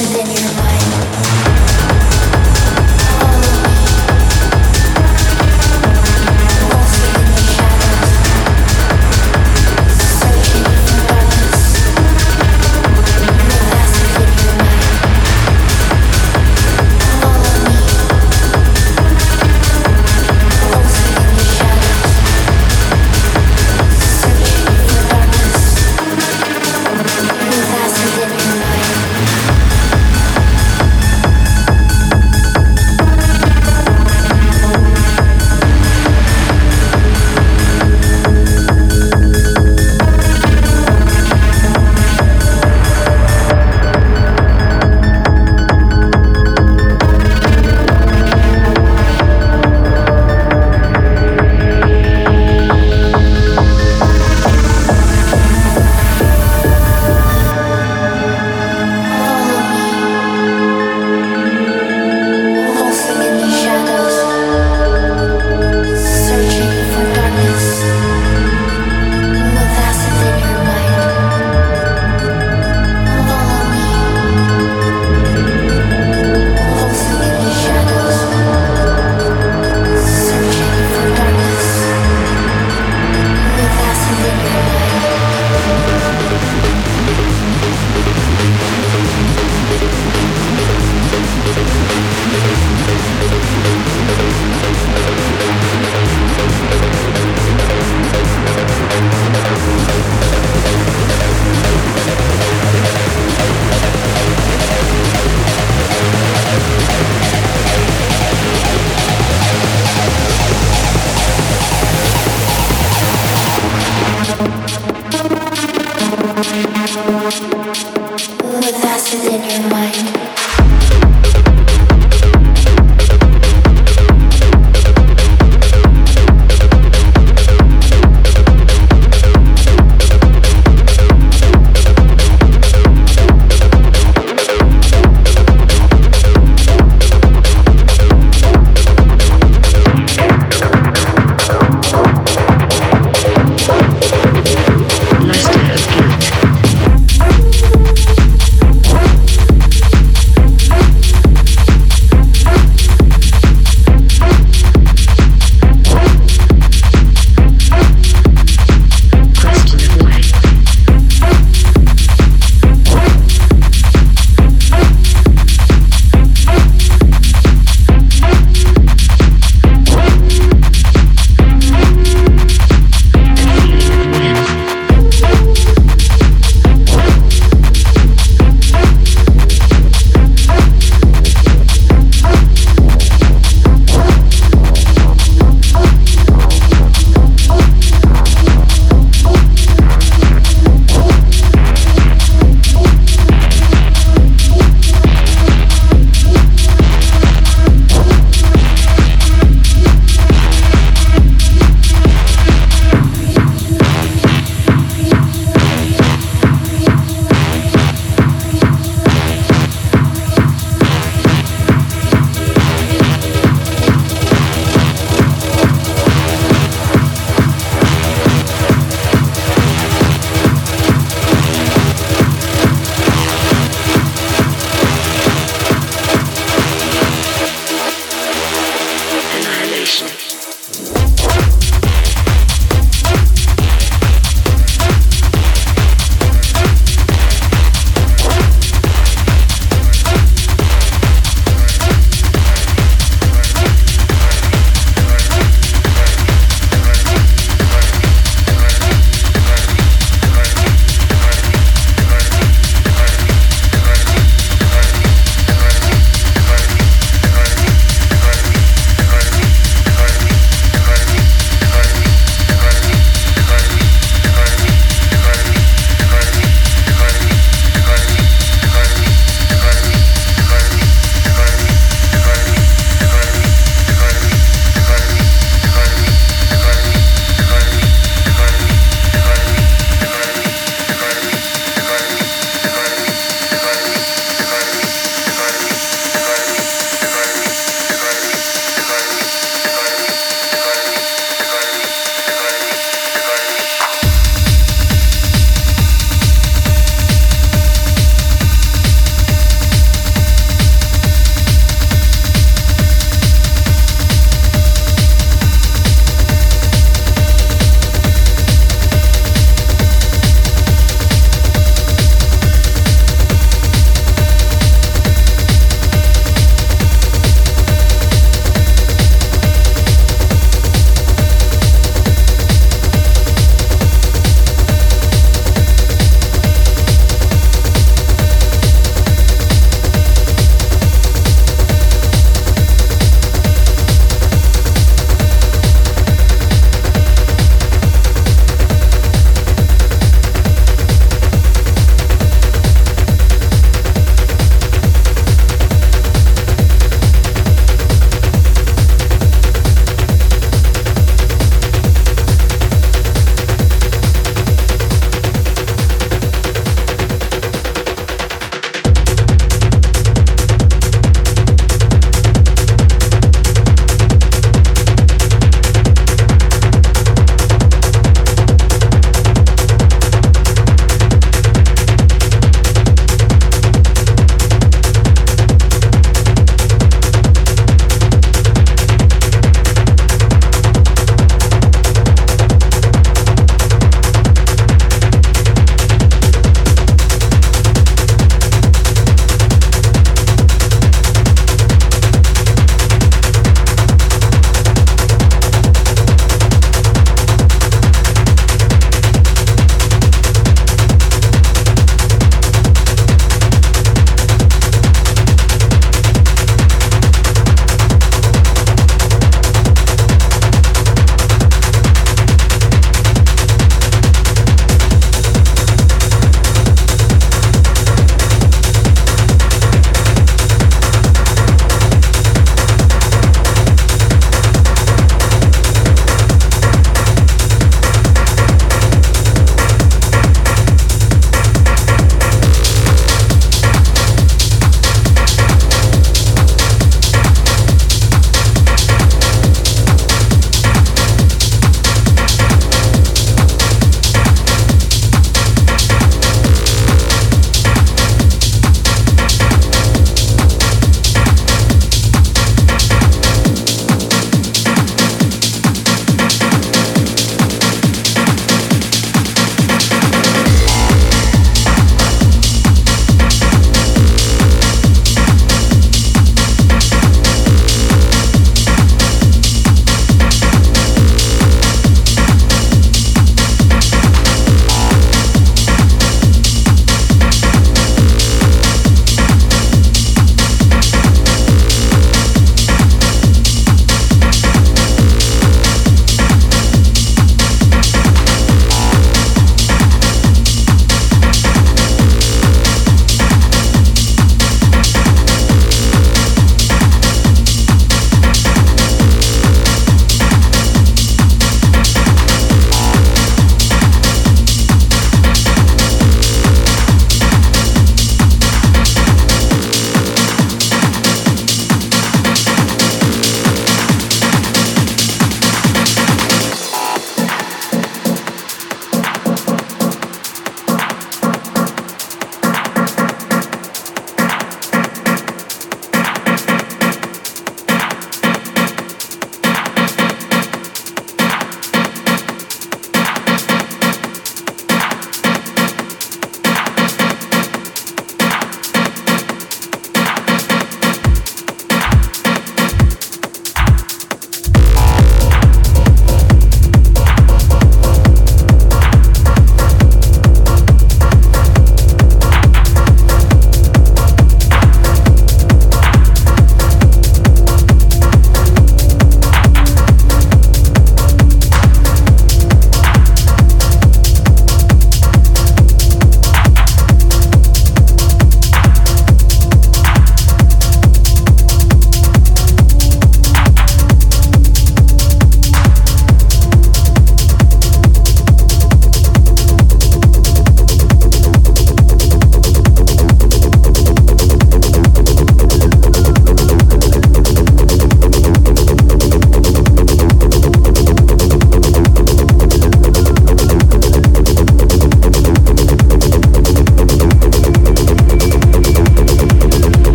and then you